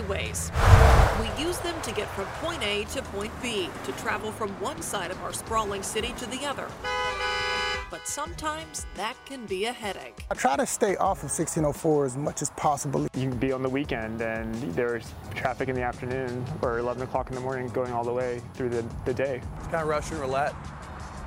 highways. We use them to get from point A to point B, to travel from one side of our sprawling city to the other. But sometimes that can be a headache. I try to stay off of 1604 as much as possible. You can be on the weekend and there's traffic in the afternoon or 11 o'clock in the morning going all the way through the, the day. It's kind of Russian roulette.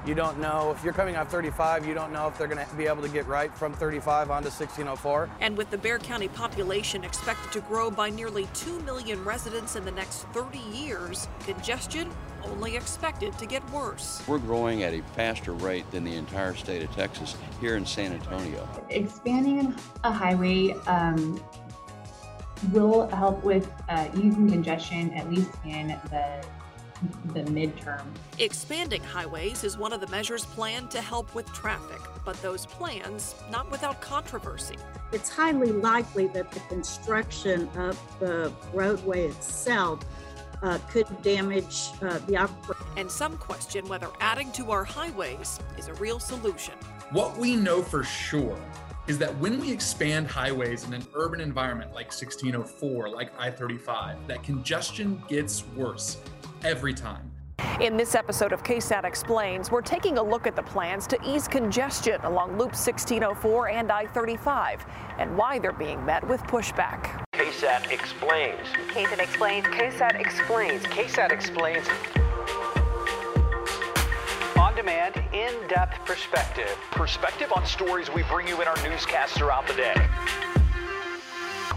You don't know if you're coming off 35, you don't know if they're going to be able to get right from 35 onto 1604. And with the Bexar County population expected to grow by nearly 2 million residents in the next 30 years, congestion only expected to get worse. We're growing at a faster rate than the entire state of Texas here in San Antonio. Expanding a highway um, will help with uh, easing congestion, at least in the the midterm. Expanding highways is one of the measures planned to help with traffic, but those plans not without controversy. It's highly likely that the construction of the roadway itself uh, could damage uh, the operation. And some question whether adding to our highways is a real solution. What we know for sure is that when we expand highways in an urban environment like 1604, like I 35, that congestion gets worse every time. In this episode of KSAT Explains, we're taking a look at the plans to ease congestion along Loop 1604 and I 35 and why they're being met with pushback. KSAT Explains. KSAT Explains. KSAT Explains. KSAT Explains. On demand, in depth perspective. Perspective on stories we bring you in our newscasts throughout the day.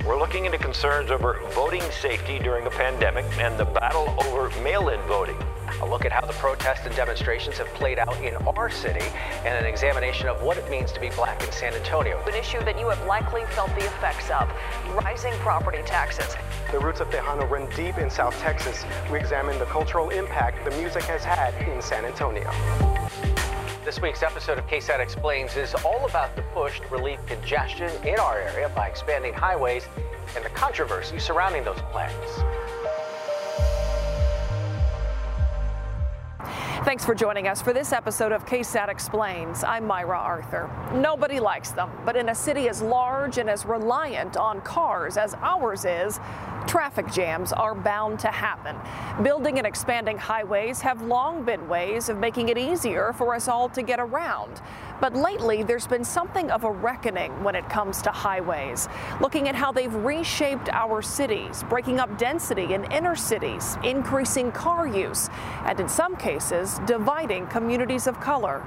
We're looking into concerns over voting safety during a pandemic and the battle over mail in voting. A look at how the protests and demonstrations have played out in our city and an examination of what it means to be black in San Antonio. An issue that you have likely felt the effects of rising property taxes. The roots of Tejano run deep in South Texas. We examine the cultural impact the music has had in San Antonio. This week's episode of KSAT Explains is all about the push to relieve congestion in our area by expanding highways and the controversy surrounding those plans. Thanks for joining us for this episode of KSAT Explains. I'm Myra Arthur. Nobody likes them, but in a city as large and as reliant on cars as ours is, traffic jams are bound to happen. Building and expanding highways have long been ways of making it easier for us all to get around. But lately, there's been something of a reckoning when it comes to highways, looking at how they've reshaped our cities, breaking up density in inner cities, increasing car use, and in some cases, dividing communities of color.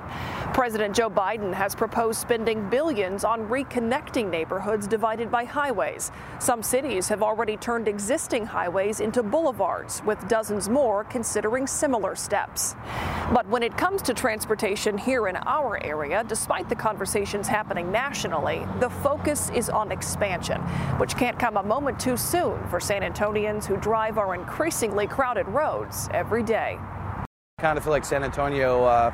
President Joe Biden has proposed spending billions on reconnecting neighborhoods divided by highways. Some cities have already turned existing highways into boulevards, with dozens more considering similar steps. But when it comes to transportation here in our area, despite the conversations happening nationally, the focus is on expansion, which can't come a moment too soon for San Antonians who drive our increasingly crowded roads every day. I kind of feel like San Antonio uh,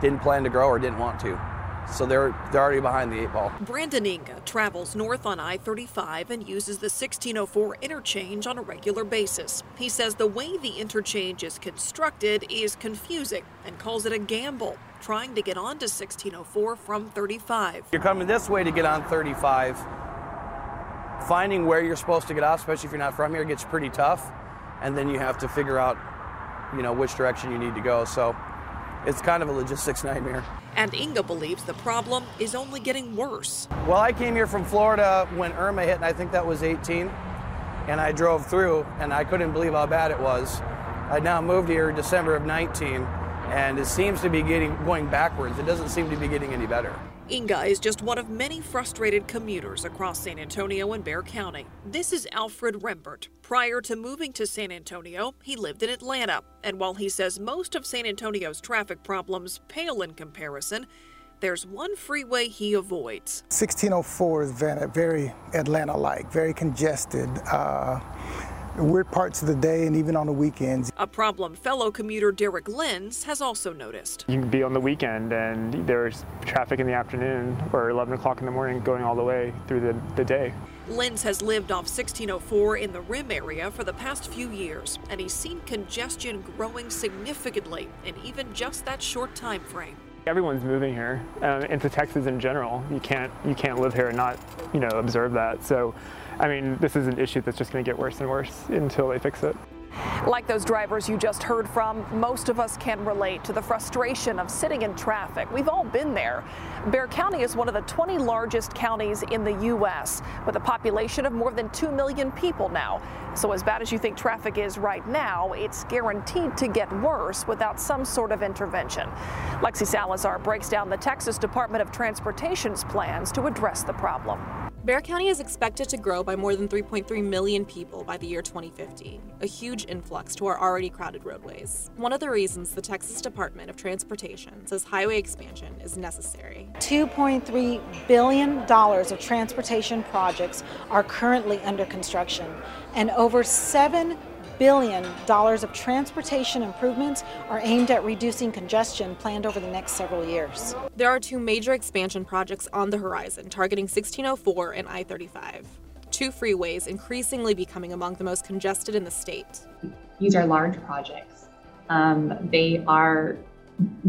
didn't plan to grow or didn't want to. So they're they're already behind the eight ball. Brandon Inga travels north on I-35 and uses the 1604 interchange on a regular basis. He says the way the interchange is constructed is confusing and calls it a gamble trying to get onto 1604 from 35. You're coming this way to get on 35. Finding where you're supposed to get off, especially if you're not from here, gets pretty tough. And then you have to figure out, you know, which direction you need to go. So it's kind of a logistics nightmare. And Inga believes the problem is only getting worse. Well, I came here from Florida when Irma hit, and I think that was 18. And I drove through, and I couldn't believe how bad it was. I now moved here December of 19, and it seems to be getting going backwards. It doesn't seem to be getting any better. Inga is just one of many frustrated commuters across San Antonio and Bexar County. This is Alfred Rembert. Prior to moving to San Antonio, he lived in Atlanta. And while he says most of San Antonio's traffic problems pale in comparison, there's one freeway he avoids. 1604 is very Atlanta-like, very congested. Uh, weird parts of the day and even on the weekends. A problem fellow commuter Derek Lenz has also noticed. You can be on the weekend and there's traffic in the afternoon or 11 o'clock in the morning going all the way through the, the day. Lenz has lived off 1604 in the Rim area for the past few years, and he's seen congestion growing significantly in even just that short time frame. Everyone's moving here um, into Texas in general. You can't you can't live here and not you know observe that. So I mean, this is an issue that's just going to get worse and worse until they fix it. Like those drivers you just heard from, most of us can relate to the frustration of sitting in traffic. We've all been there. Bexar County is one of the 20 largest counties in the U.S., with a population of more than 2 million people now. So, as bad as you think traffic is right now, it's guaranteed to get worse without some sort of intervention. Lexi Salazar breaks down the Texas Department of Transportation's plans to address the problem. Bexar County is expected to grow by more than 3.3 million people by the year 2050, a huge influx to our already crowded roadways. One of the reasons the Texas Department of Transportation says highway expansion is necessary. $2.3 billion of transportation projects are currently under construction, and over 7 billion dollars of transportation improvements are aimed at reducing congestion planned over the next several years. There are two major expansion projects on the horizon targeting 1604 and I-35. Two freeways increasingly becoming among the most congested in the state. These are large projects. Um, they are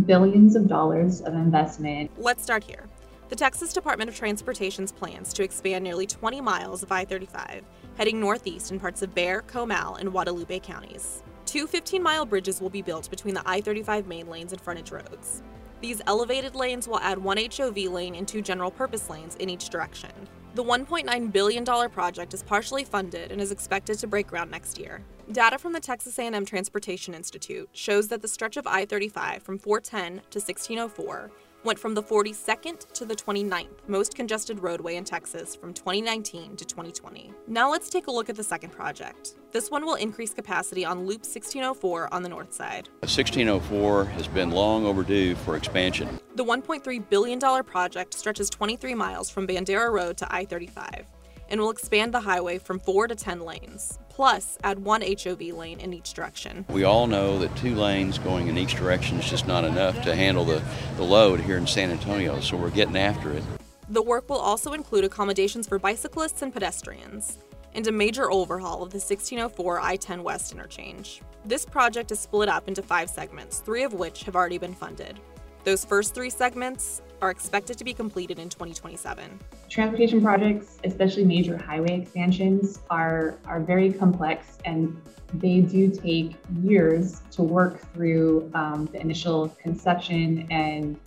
billions of dollars of investment. Let's start here. The Texas Department of Transportation's plans to expand nearly 20 miles of I 35, heading northeast in parts of Bexar, Comal, and Guadalupe counties. Two 15 mile bridges will be built between the I 35 main lanes and frontage roads. These elevated lanes will add one HOV lane and two general purpose lanes in each direction. The $1.9 billion project is partially funded and is expected to break ground next year. Data from the Texas A&M Transportation Institute shows that the stretch of I-35 from 410 to 1604 went from the 42nd to the 29th most congested roadway in Texas from 2019 to 2020. Now let's take a look at the second project. This one will increase capacity on Loop 1604 on the north side. 1604 has been long overdue for expansion. The $1.3 billion project stretches 23 miles from Bandera Road to I 35 and will expand the highway from 4 to 10 lanes, plus add one HOV lane in each direction. We all know that two lanes going in each direction is just not enough to handle the, the load here in San Antonio, so we're getting after it. The work will also include accommodations for bicyclists and pedestrians and a major overhaul of the 1604 I 10 West interchange. This project is split up into five segments, three of which have already been funded. Those first three segments are expected to be completed in 2027. Transportation projects, especially major highway expansions, are, are very complex and they do take years to work through um, the initial conception and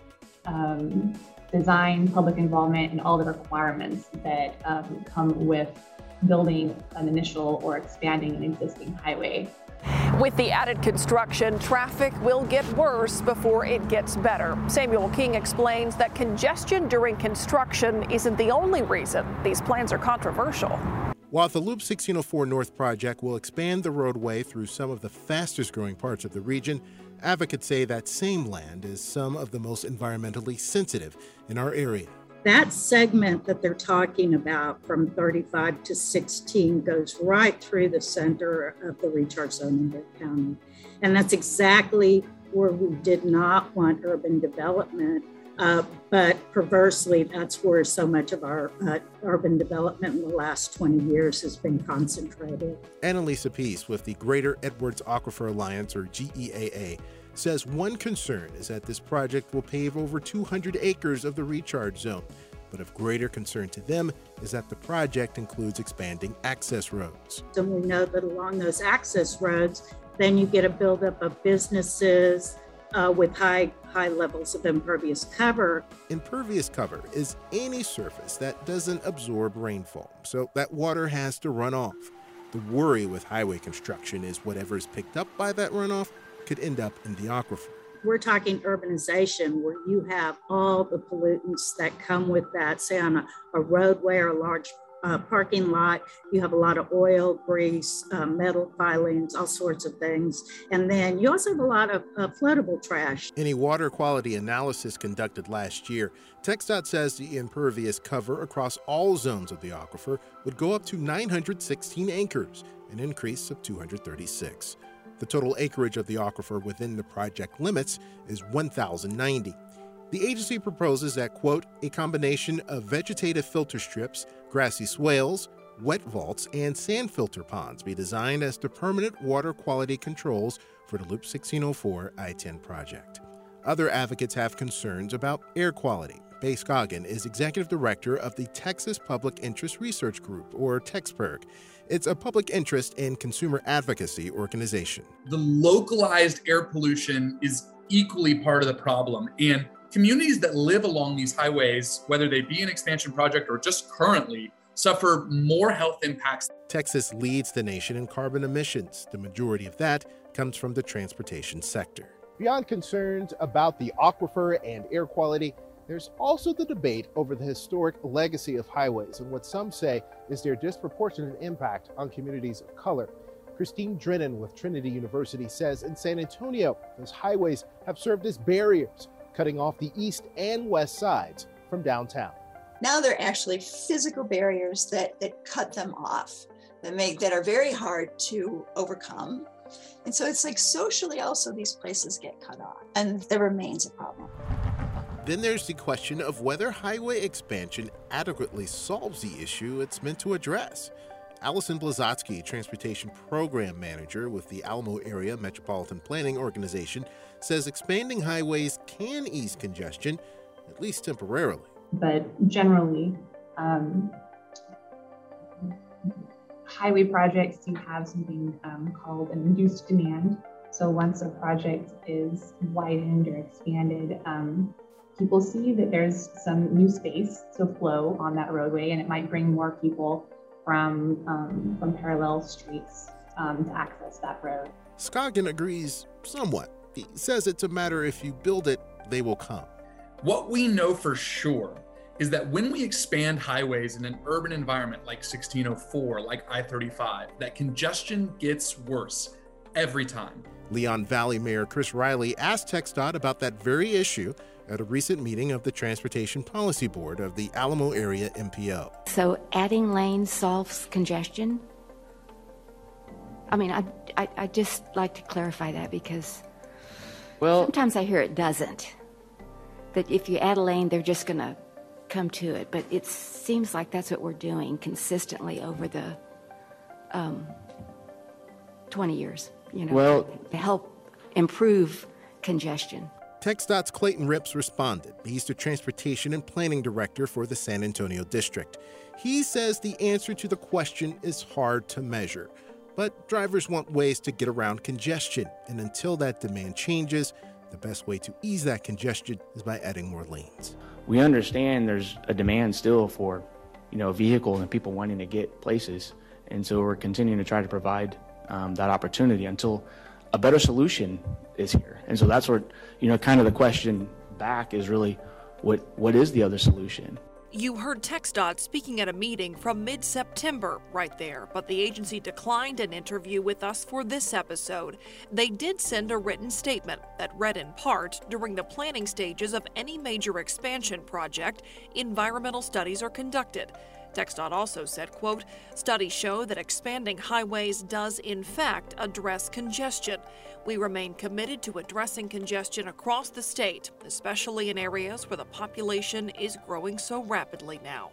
um, design, public involvement, and all the requirements that um, come with building an initial or expanding an existing highway. With the added construction, traffic will get worse before it gets better. Samuel King explains that congestion during construction isn't the only reason these plans are controversial. While the Loop 1604 North project will expand the roadway through some of the fastest growing parts of the region, advocates say that same land is some of the most environmentally sensitive in our area. That segment that they're talking about from 35 to 16 goes right through the center of the recharge zone in Bexar County. And that's exactly where we did not want urban development. Uh, but perversely, that's where so much of our uh, urban development in the last 20 years has been concentrated. Annalisa Peace with the Greater Edwards Aquifer Alliance, or GEAA, says one concern is that this project will pave over 200 acres of the recharge zone. But of greater concern to them is that the project includes expanding access roads. And we know that along those access roads, then you get a buildup of businesses uh, with high high levels of impervious cover. Impervious cover is any surface that doesn't absorb rainfall, so that water has to run off. The worry with highway construction is whatever is picked up by that runoff could end up in the aquifer. We're talking urbanization where you have all the pollutants that come with that, say on a, a roadway or a large uh, parking lot, you have a lot of oil, grease, uh, metal filings, all sorts of things. And then you also have a lot of uh, floatable trash. In a water quality analysis conducted last year, TxDOT says the impervious cover across all zones of the aquifer would go up to 916 acres, an increase of 236. The total acreage of the aquifer within the project limits is 1,090. The agency proposes that, quote, a combination of vegetative filter strips, grassy swales, wet vaults, and sand filter ponds be designed as the permanent water quality controls for the Loop 1604 I 10 project. Other advocates have concerns about air quality. Bay Scoggin is executive director of the Texas Public Interest Research Group, or TexPIRG. It's a public interest and consumer advocacy organization. The localized air pollution is equally part of the problem. And communities that live along these highways, whether they be an expansion project or just currently, suffer more health impacts. Texas leads the nation in carbon emissions. The majority of that comes from the transportation sector. Beyond concerns about the aquifer and air quality, there's also the debate over the historic legacy of highways and what some say is their disproportionate impact on communities of color. Christine Drennan with Trinity University says in San Antonio, those highways have served as barriers, cutting off the east and west sides from downtown. Now they're actually physical barriers that, that cut them off, that make that are very hard to overcome. And so it's like socially also these places get cut off and there remains a problem. Then there's the question of whether highway expansion adequately solves the issue it's meant to address. Allison Blazosky, Transportation Program Manager with the Alamo Area Metropolitan Planning Organization, says expanding highways can ease congestion, at least temporarily. But generally, um, highway projects do have something um, called an induced demand. So once a project is widened or expanded, um, people see that there's some new space to flow on that roadway, and it might bring more people from um, from parallel streets um, to access that road. Scoggin agrees somewhat. He says it's a matter if you build it, they will come. What we know for sure is that when we expand highways in an urban environment like 1604, like I 35, that congestion gets worse every time. Leon Valley Mayor Chris Riley asked TxDOT about that very issue at a recent meeting of the Transportation Policy Board of the Alamo Area MPO. So adding lanes solves congestion? I mean, I, I, I just like to clarify that because well, sometimes I hear it doesn't. That if you add a lane, they're just going to come to it. But it seems like that's what we're doing consistently over the um, 20 years, you know, well, to help improve congestion. TxDOT's Clayton Ripps responded. He's the Transportation and Planning Director for the San Antonio District. He says the answer to the question is hard to measure, but drivers want ways to get around congestion, and until that demand changes, the best way to ease that congestion is by adding more lanes. We understand there's a demand still for, you know, vehicles and people wanting to get places, and so we're continuing to try to provide um, that opportunity until a better solution is here. And so that's where, you know, kind of the question back is really what what is the other solution? You heard TxDOT speaking at a meeting from mid September right there, but the agency declined an interview with us for this episode. They did send a written statement that read in part during the planning stages of any major expansion project, environmental studies are conducted. TxDOT also said, quote, studies show that expanding highways does in fact address congestion. We remain committed to addressing congestion across the state, especially in areas where the population is growing so rapidly now.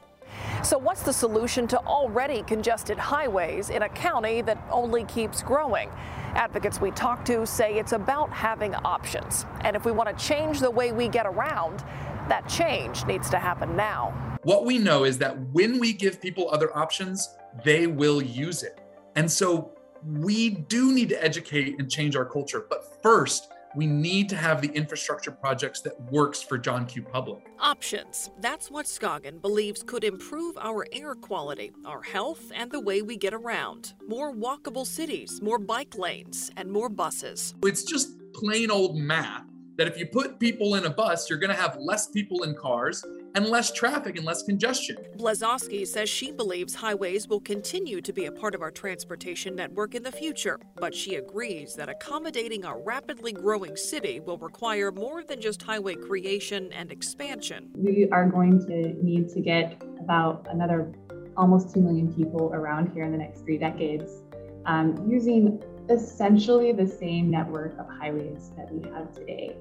So, what's the solution to already congested highways in a county that only keeps growing? Advocates we talk to say it's about having options. And if we want to change the way we get around, that change needs to happen now. What we know is that when we give people other options, they will use it. And so we do need to educate and change our culture. But first, we need to have the infrastructure projects that works for John Q. Public. Options. That's what Scoggin believes could improve our air quality, our health, and the way we get around. More walkable cities, more bike lanes, and more buses. It's just plain old math that if you put people in a bus, you're going to have less people in cars and less traffic and less congestion. Blazosky says she believes highways will continue to be a part of our transportation network in the future, but she agrees that accommodating a rapidly growing city will require more than just highway creation and expansion. We are going to need to get about another almost 2 million people around here in the next three decades um, using essentially the same network of highways that we have today.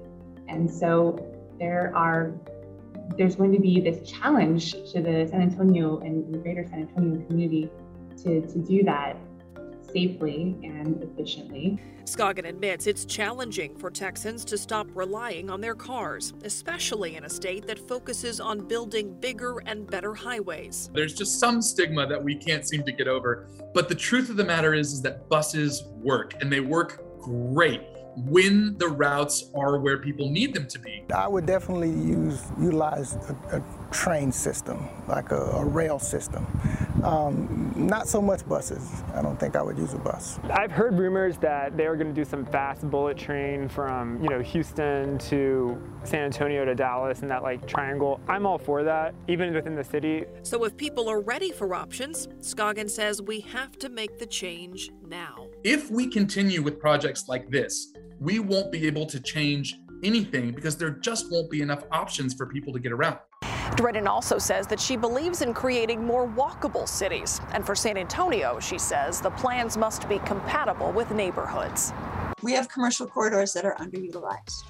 And so there are there's going to be this challenge to the San Antonio and the greater San Antonio community to, to do that. safely and efficiently. Scoggin admits it's challenging for Texans to stop relying on their cars, especially in a state that focuses on building bigger and better highways. There's just some stigma that we can't seem to get over. But the truth of the matter is, is that buses work and they work great when the routes are where people need them to be. I would definitely use utilize a, a train system, like a, a rail system. Um, not so much buses. I don't think I would use a bus. I've heard rumors that they were going to do some fast bullet train from you know Houston to San Antonio to Dallas and that like triangle. I'm all for that, even within the city. So if people are ready for options, Scoggin says we have to make the change now. If we continue with projects like this, we won't be able to change anything because there just won't be enough options for people to get around. Drennan also says that she believes in creating more walkable cities. And for San Antonio, she says the plans must be compatible with neighborhoods. We have commercial corridors that are underutilized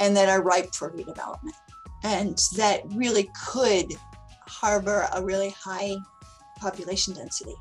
and that are ripe for redevelopment and that really could harbor a really high population density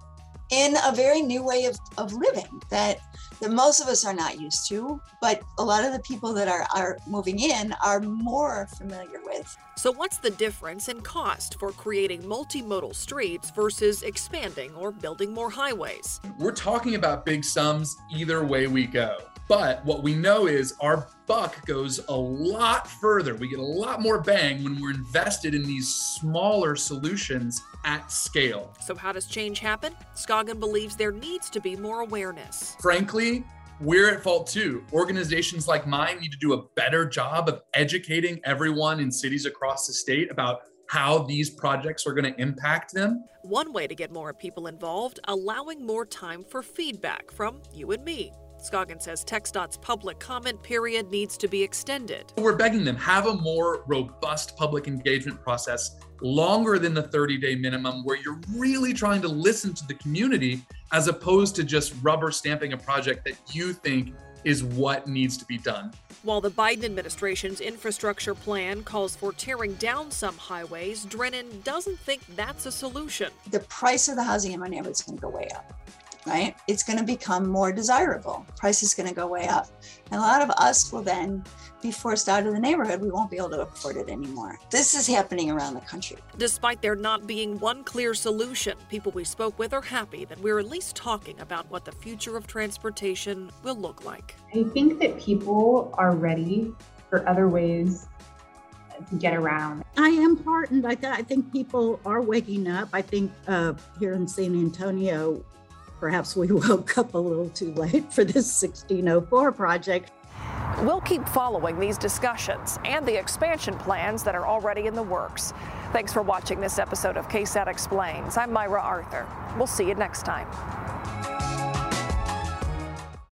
in a very new way of, of living that that most of us are not used to, but a lot of the people that are, are moving in are more familiar with. So, what's the difference in cost for creating multimodal streets versus expanding or building more highways? We're talking about big sums either way we go. But what we know is our buck goes a lot further. We get a lot more bang when we're invested in these smaller solutions at scale. So, how does change happen? Scoggin believes there needs to be more awareness. Frankly, we're at fault too. Organizations like mine need to do a better job of educating everyone in cities across the state about how these projects are going to impact them. One way to get more people involved, allowing more time for feedback from you and me. Scoggin says TxDOT's public comment period needs to be extended. We're begging them have a more robust public engagement process longer than the 30 day minimum where you're really trying to listen to the community as opposed to just rubber stamping a project that you think is what needs to be done. While the Biden administration's infrastructure plan calls for tearing down some highways, Drennan doesn't think that's a solution. The price of the housing in my neighborhood is going to go way up right? It's going to become more desirable. Price is going to go way up. And a lot of us will then be forced out of the neighborhood. We won't be able to afford it anymore. This is happening around the country. Despite there not being one clear solution, people we spoke with are happy that we're at least talking about what the future of transportation will look like. I think that people are ready for other ways to get around. I am heartened. I, th- I think people are waking up. I think uh, here in San Antonio, perhaps we woke up a little too late for this 1604 project. We'll keep following these discussions and the expansion plans that are already in the works. Thanks for watching this episode of KSAT Explains. I'm Myra Arthur. We'll see you next time.